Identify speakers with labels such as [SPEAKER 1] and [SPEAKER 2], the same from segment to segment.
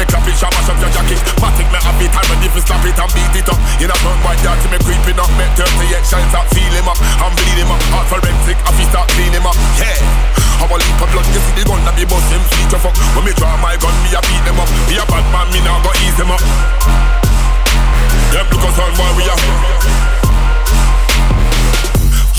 [SPEAKER 1] me clap it, shabba shop your jacket. Matic me have it, if you slap it and beat it up. In a front white yard, me creeping up. Make 38 shines up, feel him up. I'm bleed him up. Heart forensic, I feel start clean him up. Yeah. How a leap of blood, you see the gun that be bust him feet fuck. When me draw my gun, me a beat them up. Me a bad man, me now go ease them up. Them look us on where we are.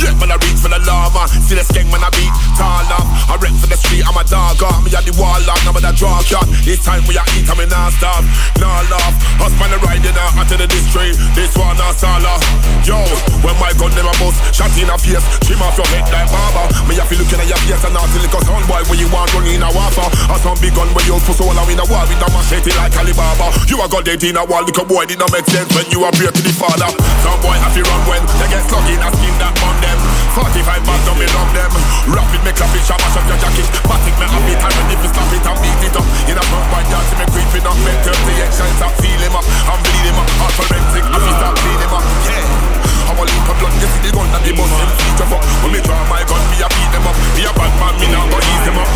[SPEAKER 1] Yeah, when I reach for the lava, see the skeng when I beat tall up. I rep for the street, I'm a dog up. Me at the wall lock, I'm a drug cut. This time we are eat, I'm in not stop. Nah laugh, husband riding out to the district. This one not sala. Yo, when my gun never bust, shot in a face, trim off your head like barber. Me have to looking at your face and not till it on, boy. When you want running in a waffle, or some big gun where you put so in a wall with a machete like Alibaba. You a got dead in a wall, little boy did not make sense when you appear to the father. Some boy have to run when they get stuck in a skin that on them. 45 bags on me love them. Rapid me clap it, shabba shop your jacket. Batik me have it, when if you stop it and beat it up. In a front bad yard, me creeping up. Make 38 shines up, feel him up. I'm bleed him up, heart forensic I feel start clean him up, yeah. How a leap of blood, you see the gun that the bust him feature fuck When me draw my gun, me a beat them up. Me a bad man, me now go ease them up.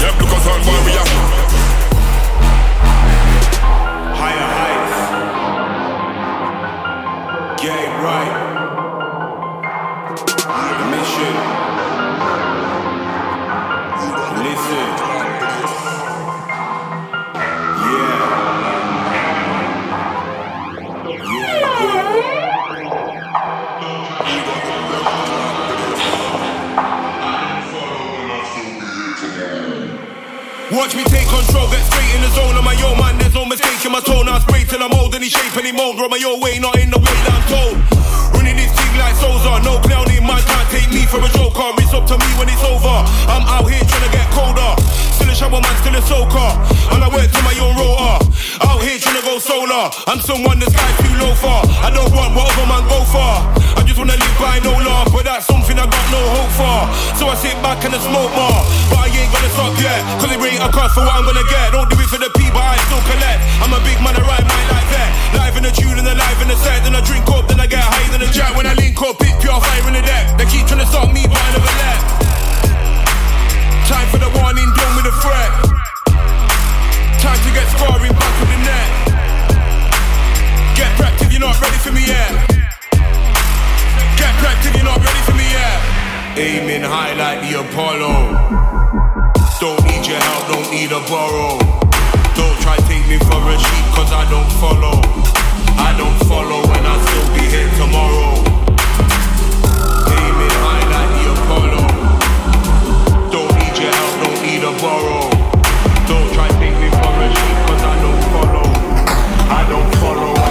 [SPEAKER 1] Yeah, look us on boy, we are.
[SPEAKER 2] Higher heights. Game right. Watch me take control, get straight in the zone of my own man. There's no mistake in my tone. I spray till I'm old, any shape, any mold. Roll my own way, not in the way that I'm told. Running this thing like Sosa, no clowning, man can't take me for a joker. It's up to me when it's over. I'm out here trying to get colder. Still a shower man, still a soaker. And I work to my own rotor. Out here trying to go solar. I'm someone the sky's too low for. I don't want whatever man go for. I just wanna live by no law, but that's something I got no hope for. So I sit back and I smoke more. But I ain't gonna stop yet, cause it ain't a cost for what I'm gonna get. Don't do it for the people, I still collect. I'm a big man, I ride my life there. Live in the tune and the live in the set. Then I drink up, then I get higher than a jack. When I pure fire in the deck. They keep trying to stop me, but I never let. Time for the warning, done with the threat. Time to get scoring back of the net. Get prepped if you're not ready for me yet. Get prepped if you're not ready for me yet. Aiming high like the Apollo. Don't need your help, don't need a borrow. Don't try take me for a sheep, cause I don't follow. I don't follow when I still be here tomorrow. Need a borrow. Don't try take me for a sheep, cause I don't follow. I don't follow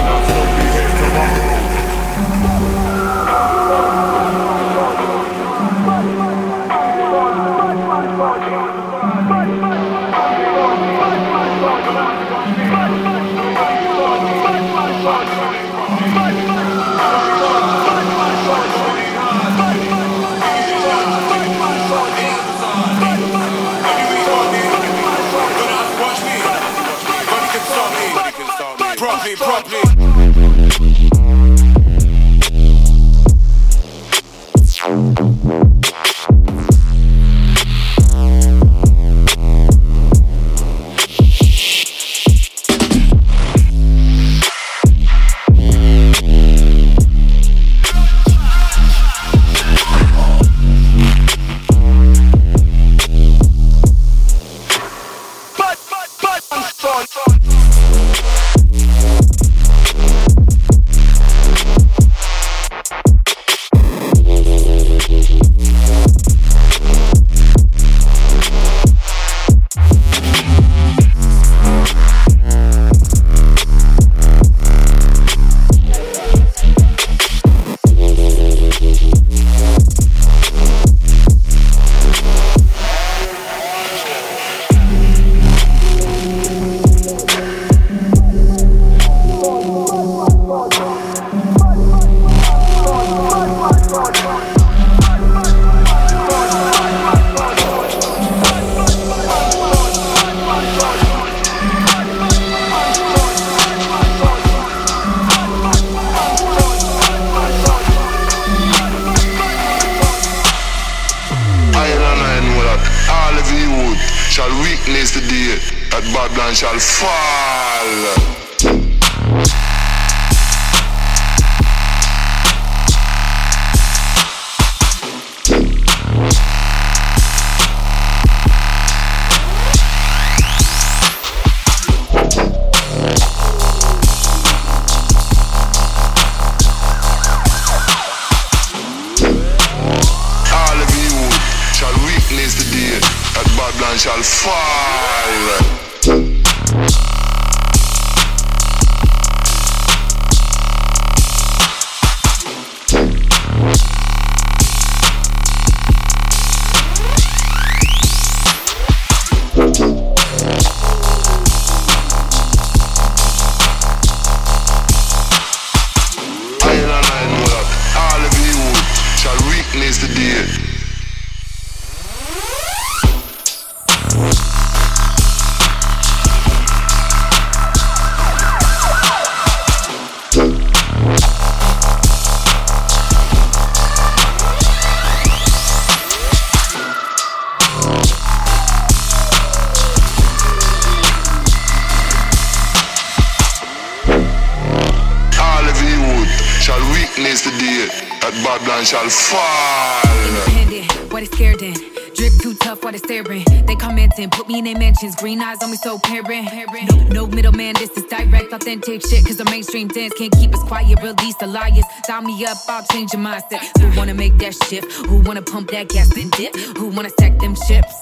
[SPEAKER 3] shall fall.
[SPEAKER 4] Independent, what is scared then? Drip too tough while they staring. They commenting, put me in their mentions. Green eyes on me, so parent. No, no middleman, this is direct, authentic shit. Cause the mainstream dance can't keep us quiet. Release the liars. Sign me up, I'll change your mindset. Who wanna make that shift? Who wanna pump that gas and dip? Who wanna stack them chips?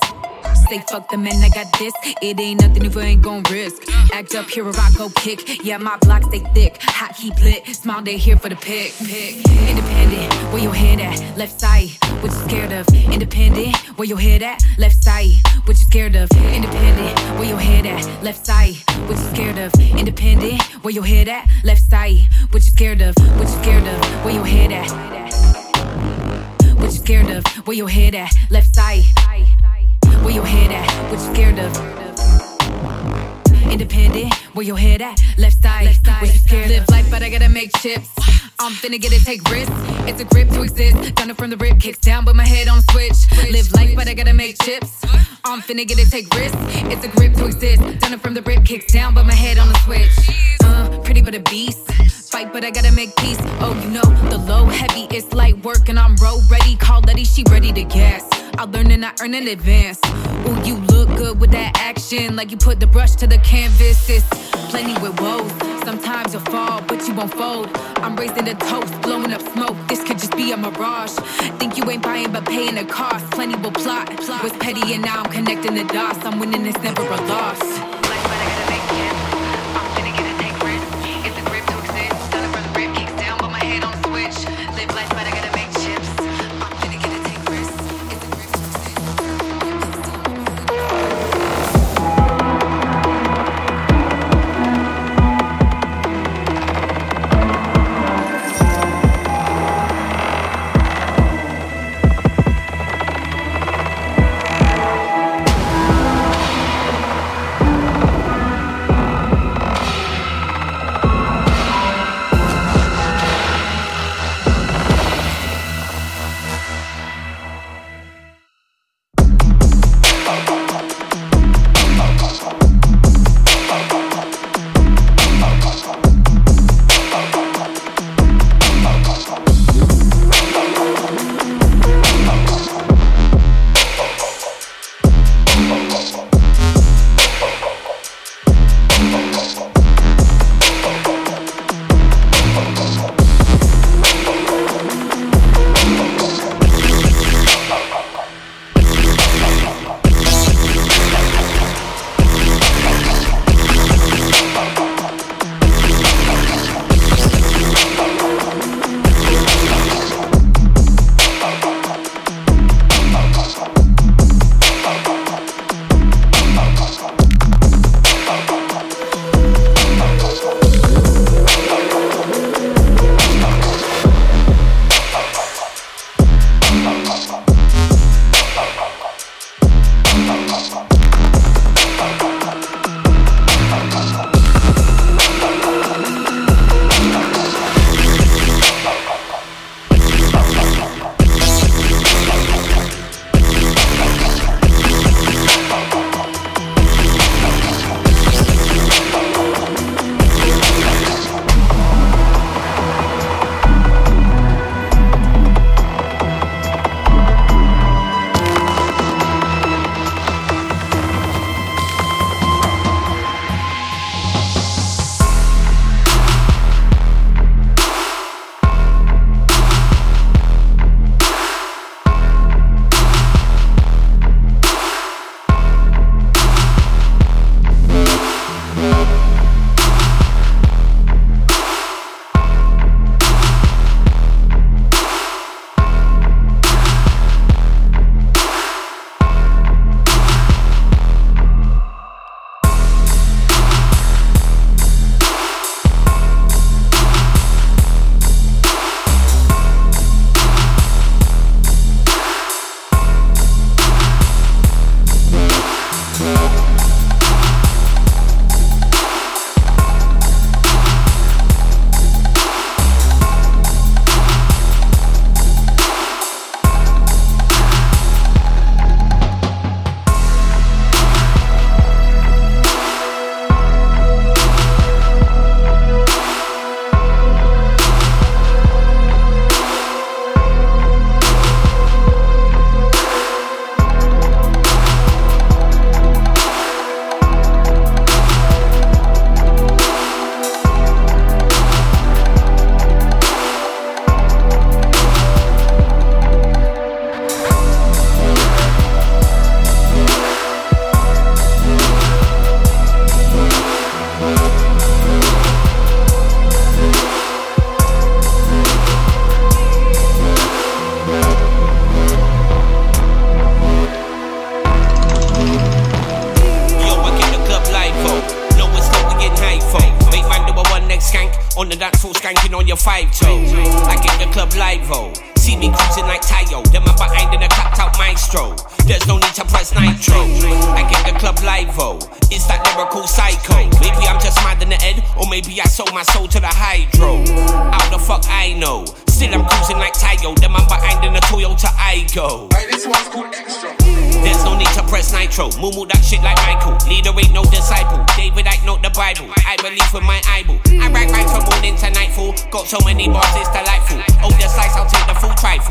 [SPEAKER 4] Say fuck the man, I got this. It ain't nothing if I ain't gon' risk. Act up here, a rock go kick. Yeah, my block stay thick. Hot keep lit. Smile they here for the pick. pick. Independent, where your head at? Left side, what you scared of? Independent, where your head at? Left side, what you scared of? Independent, where your head at? Left side, what you scared of? Independent, where your head at? Left side, what you scared of? What you scared of? Where your head at? What you scared of? Where your head at? Left side. Where your head at? What you scared of? Independent, where your head at? Left side, Left side. what you scared Live of? life, but I gotta make chips. I'm finna get it, take risks. It's a grip to exist. Done it from the rip, kicks down, but my head on switch. Live life, but I gotta make chips. I'm finna get it, take risks. It's a grip to exist. Done it from the rip, kicks down, but my head on the switch. Uh, pretty but a beast. Fight, but I gotta make peace. Oh, you know, the low heavy is light work, and I'm road ready. Call Letty, she ready to gas. I learn and I earn in advance. Ooh, you look good with that action, like you put the brush to the canvas. It's plenty with woes. Sometimes you'll fall, but you won't fold. I'm raising the toast, blowing up smoke. This could just be a mirage. Think you ain't buying, but paying the cost. Plenty will plot. Was petty, and now I'm connecting the dots. I'm winning, it's never a loss.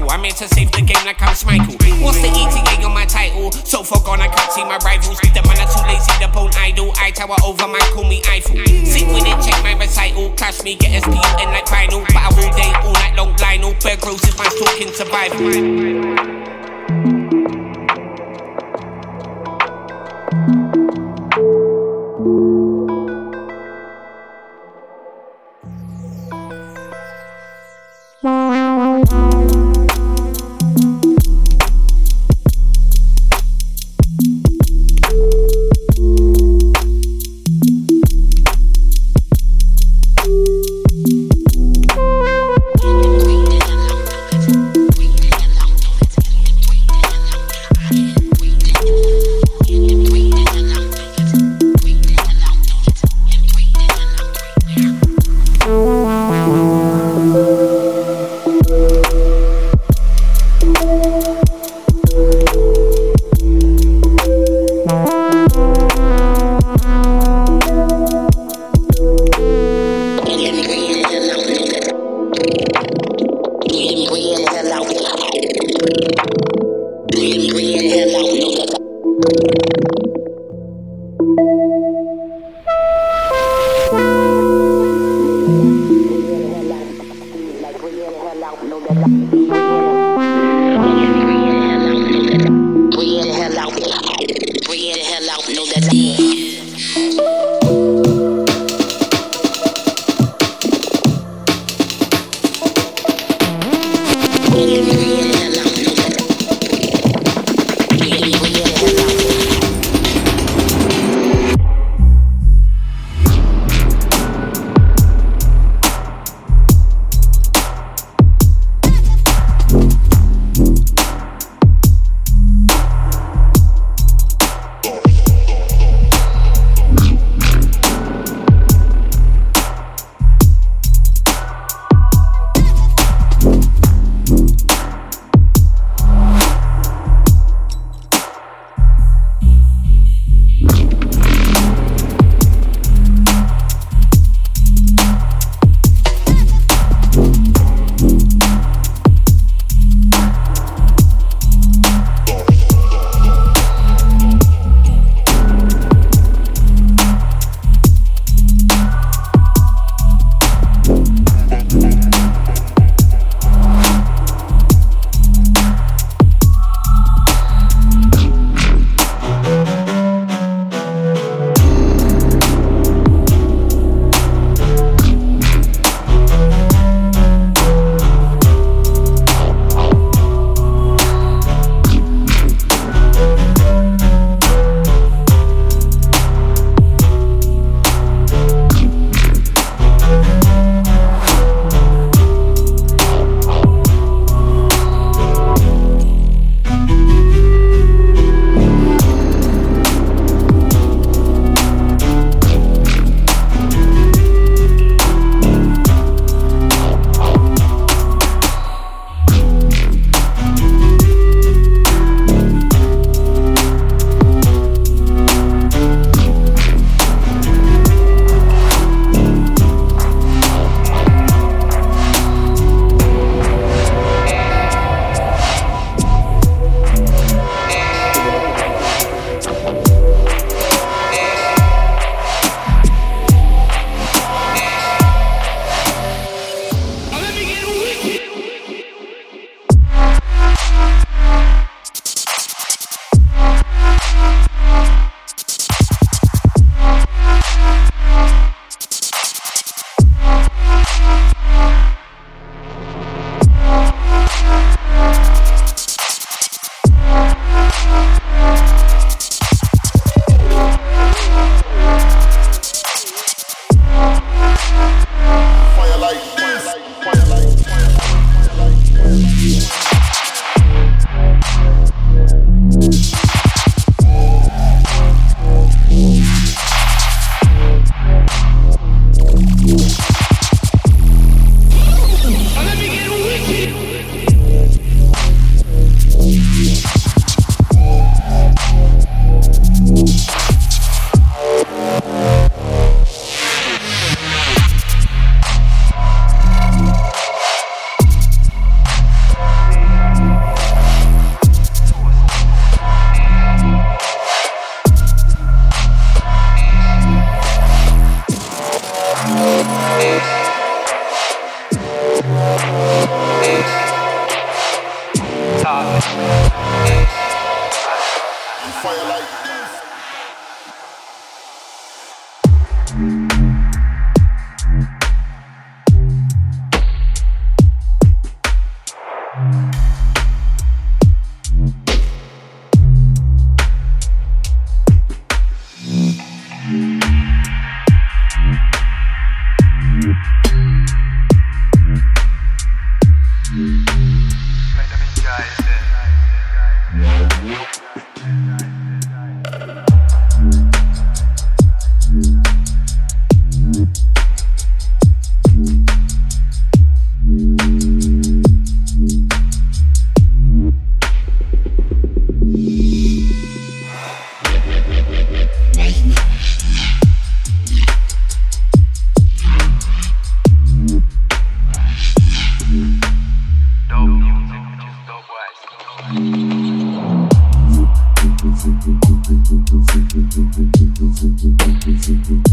[SPEAKER 5] I'm here to save the game like I'm Schmeichel. What's the ETA on my title? So far gone, I can't see my rivals. The man are too lazy to bone idol. I tower over man, call me Eiffel. Sit with it, check my recital. Clash me, get SPU in like. But I all day, all night long, Lionel. Bear Grylls is my talking survival.
[SPEAKER 6] Thank
[SPEAKER 7] you.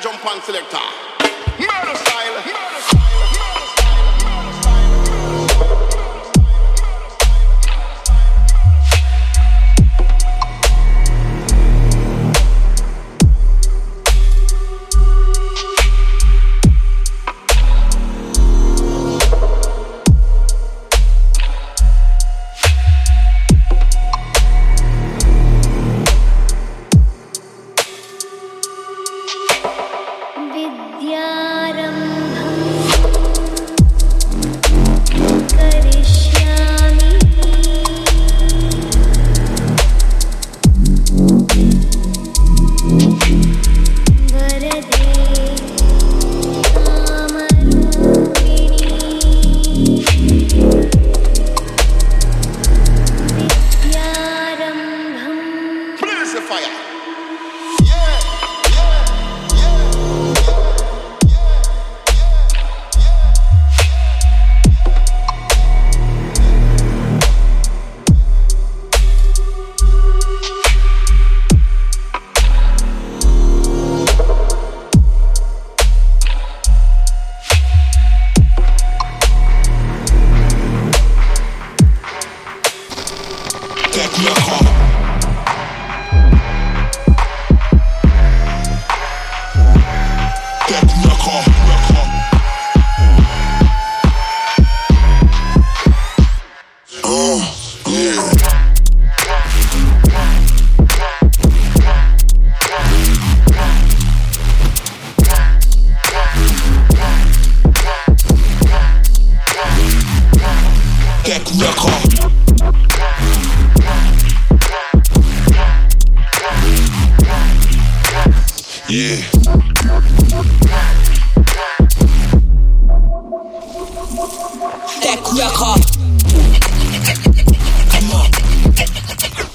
[SPEAKER 7] jump
[SPEAKER 8] on selector. Murder
[SPEAKER 9] style. Murder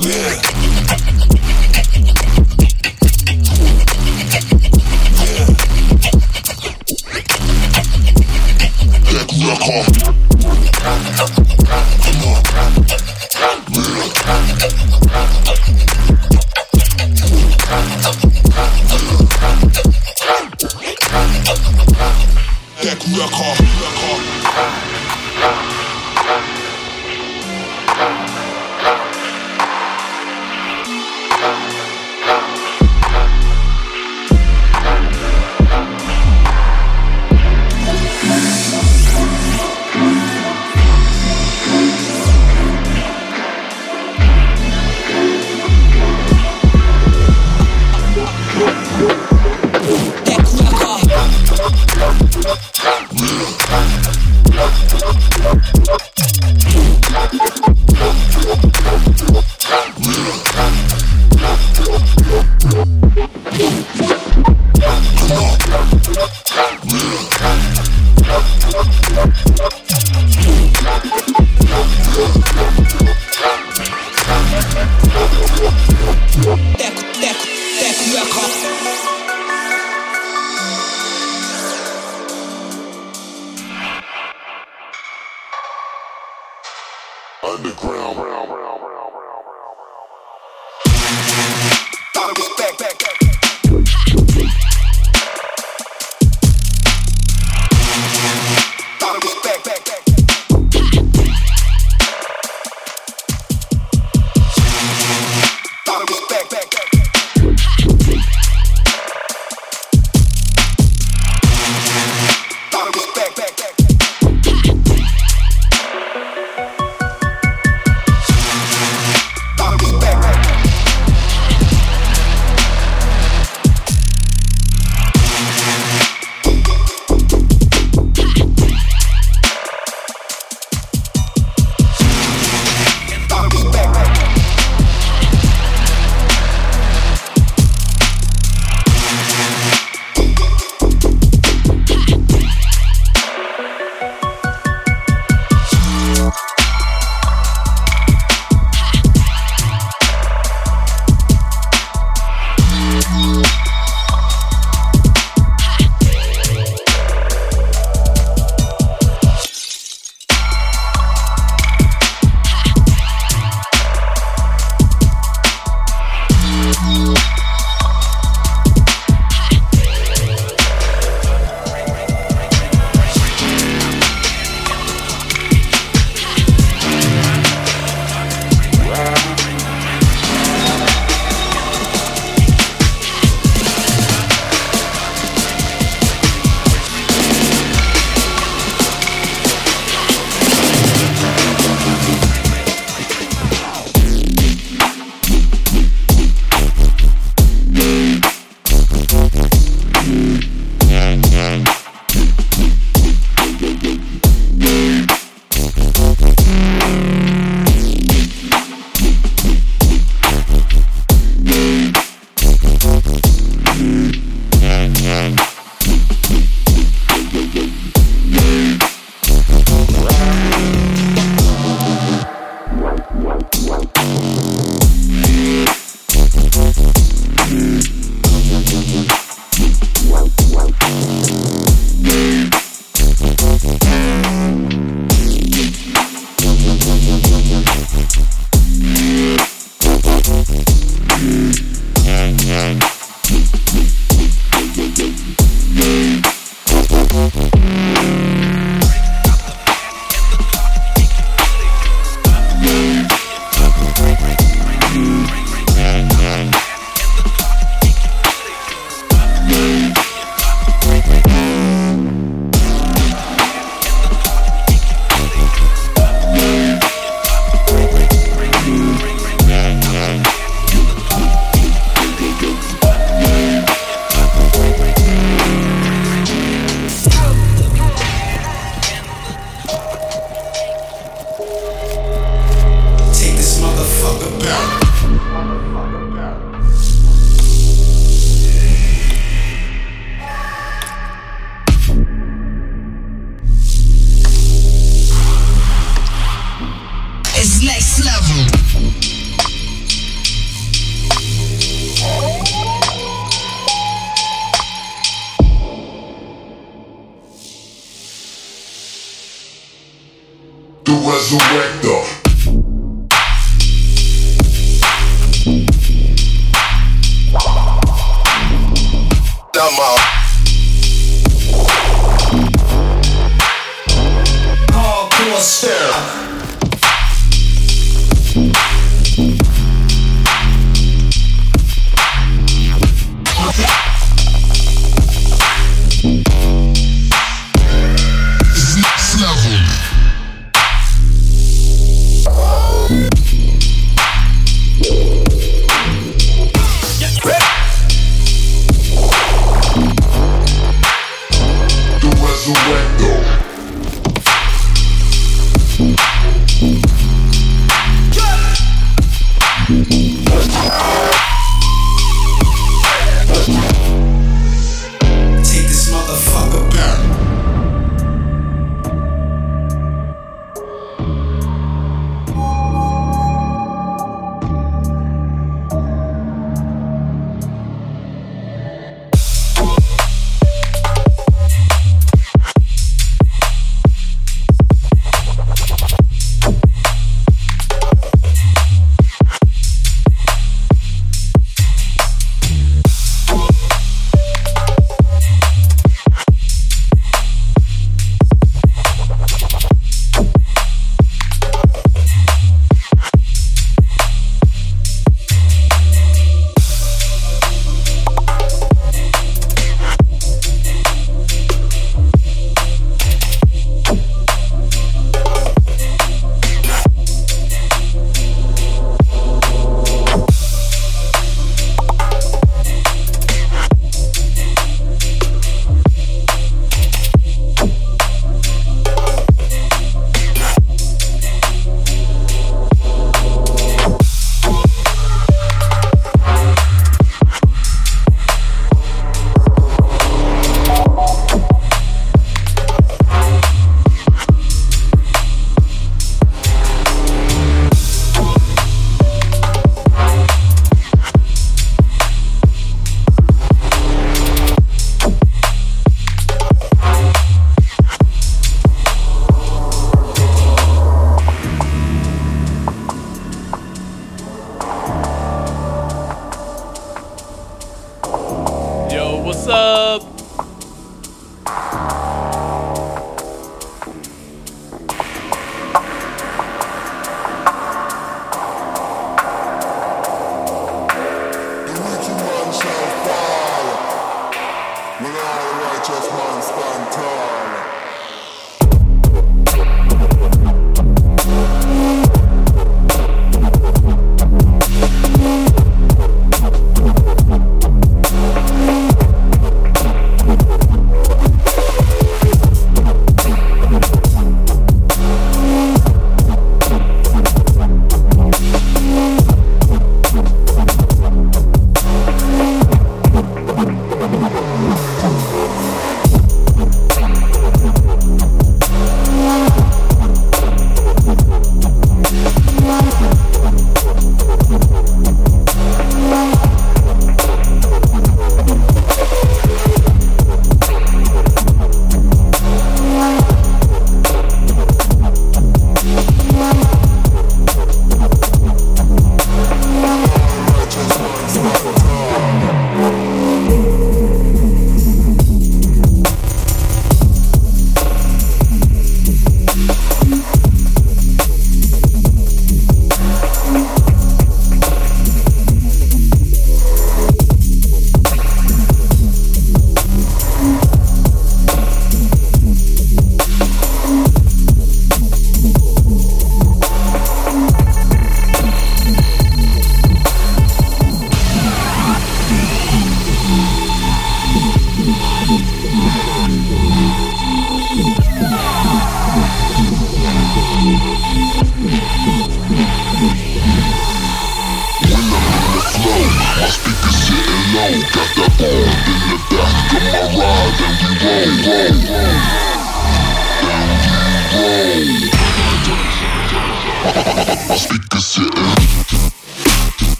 [SPEAKER 9] Yeah.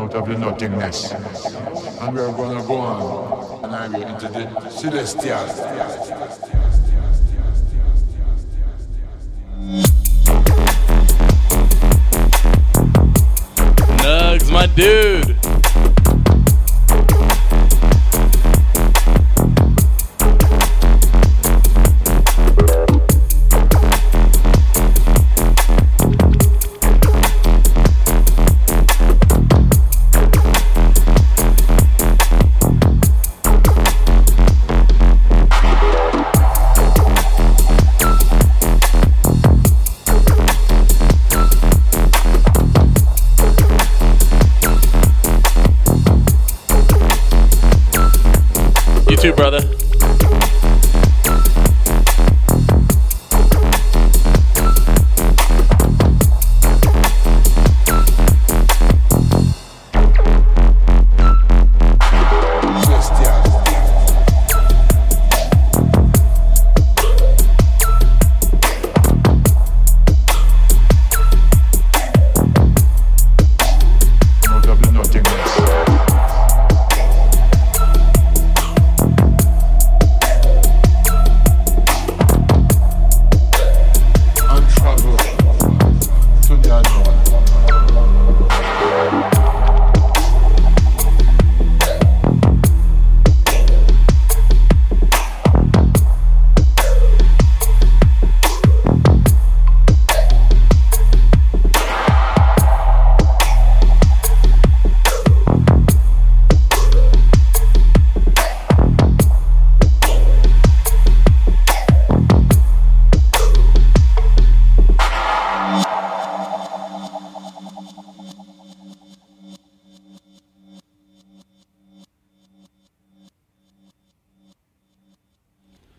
[SPEAKER 9] Out of the nothingness. And we're gonna go on and I'm into the celestial.
[SPEAKER 8] Nugs, my dude. Brother.